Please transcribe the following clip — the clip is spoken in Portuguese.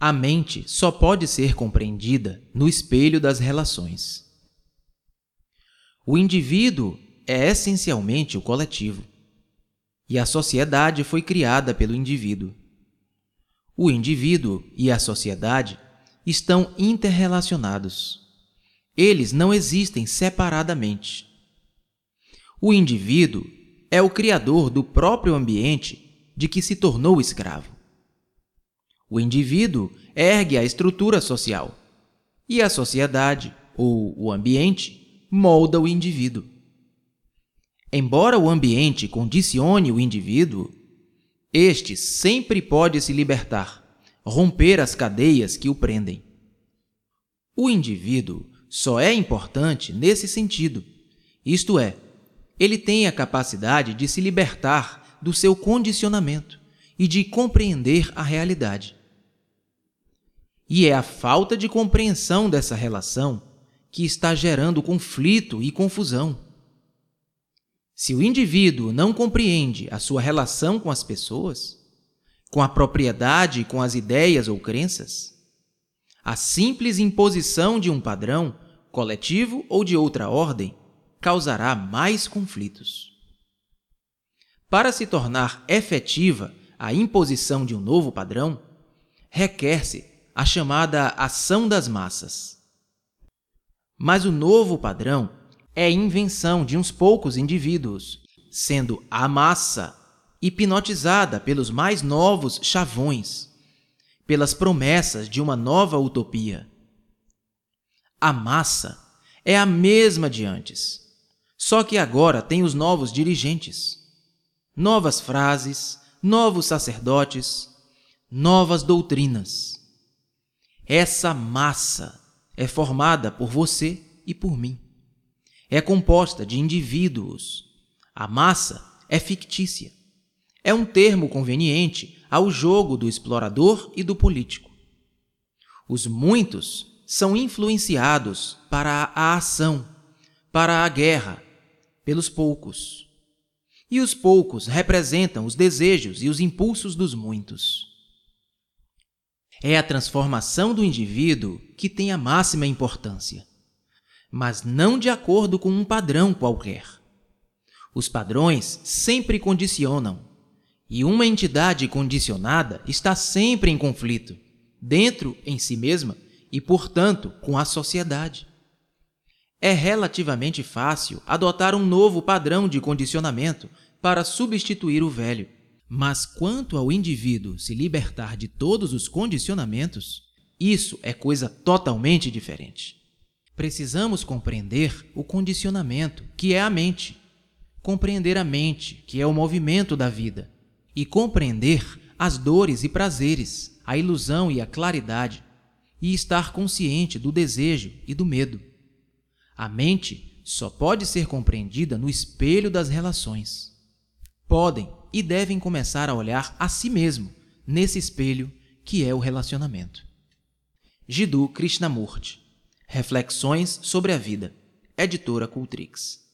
A mente só pode ser compreendida no espelho das relações. O indivíduo é essencialmente o coletivo, e a sociedade foi criada pelo indivíduo. O indivíduo e a sociedade estão interrelacionados. Eles não existem separadamente. O indivíduo é o criador do próprio ambiente de que se tornou escravo. O indivíduo ergue a estrutura social e a sociedade, ou o ambiente, molda o indivíduo. Embora o ambiente condicione o indivíduo, este sempre pode se libertar, romper as cadeias que o prendem. O indivíduo só é importante nesse sentido, isto é, ele tem a capacidade de se libertar do seu condicionamento e de compreender a realidade. E é a falta de compreensão dessa relação que está gerando conflito e confusão. Se o indivíduo não compreende a sua relação com as pessoas, com a propriedade, com as ideias ou crenças, a simples imposição de um padrão, coletivo ou de outra ordem, causará mais conflitos. Para se tornar efetiva a imposição de um novo padrão, requer-se a chamada ação das massas. Mas o novo padrão é invenção de uns poucos indivíduos, sendo a massa hipnotizada pelos mais novos chavões, pelas promessas de uma nova utopia. A massa é a mesma de antes, só que agora tem os novos dirigentes, novas frases, novos sacerdotes, novas doutrinas. Essa massa é formada por você e por mim. É composta de indivíduos. A massa é fictícia. É um termo conveniente ao jogo do explorador e do político. Os muitos são influenciados para a ação, para a guerra, pelos poucos. E os poucos representam os desejos e os impulsos dos muitos. É a transformação do indivíduo que tem a máxima importância, mas não de acordo com um padrão qualquer. Os padrões sempre condicionam, e uma entidade condicionada está sempre em conflito, dentro em si mesma e, portanto, com a sociedade. É relativamente fácil adotar um novo padrão de condicionamento para substituir o velho. Mas quanto ao indivíduo se libertar de todos os condicionamentos, isso é coisa totalmente diferente. Precisamos compreender o condicionamento, que é a mente, compreender a mente, que é o movimento da vida, e compreender as dores e prazeres, a ilusão e a claridade, e estar consciente do desejo e do medo. A mente só pode ser compreendida no espelho das relações. Podem e devem começar a olhar a si mesmo nesse espelho que é o relacionamento. Jiddu Krishnamurti Reflexões sobre a Vida Editora Cultrix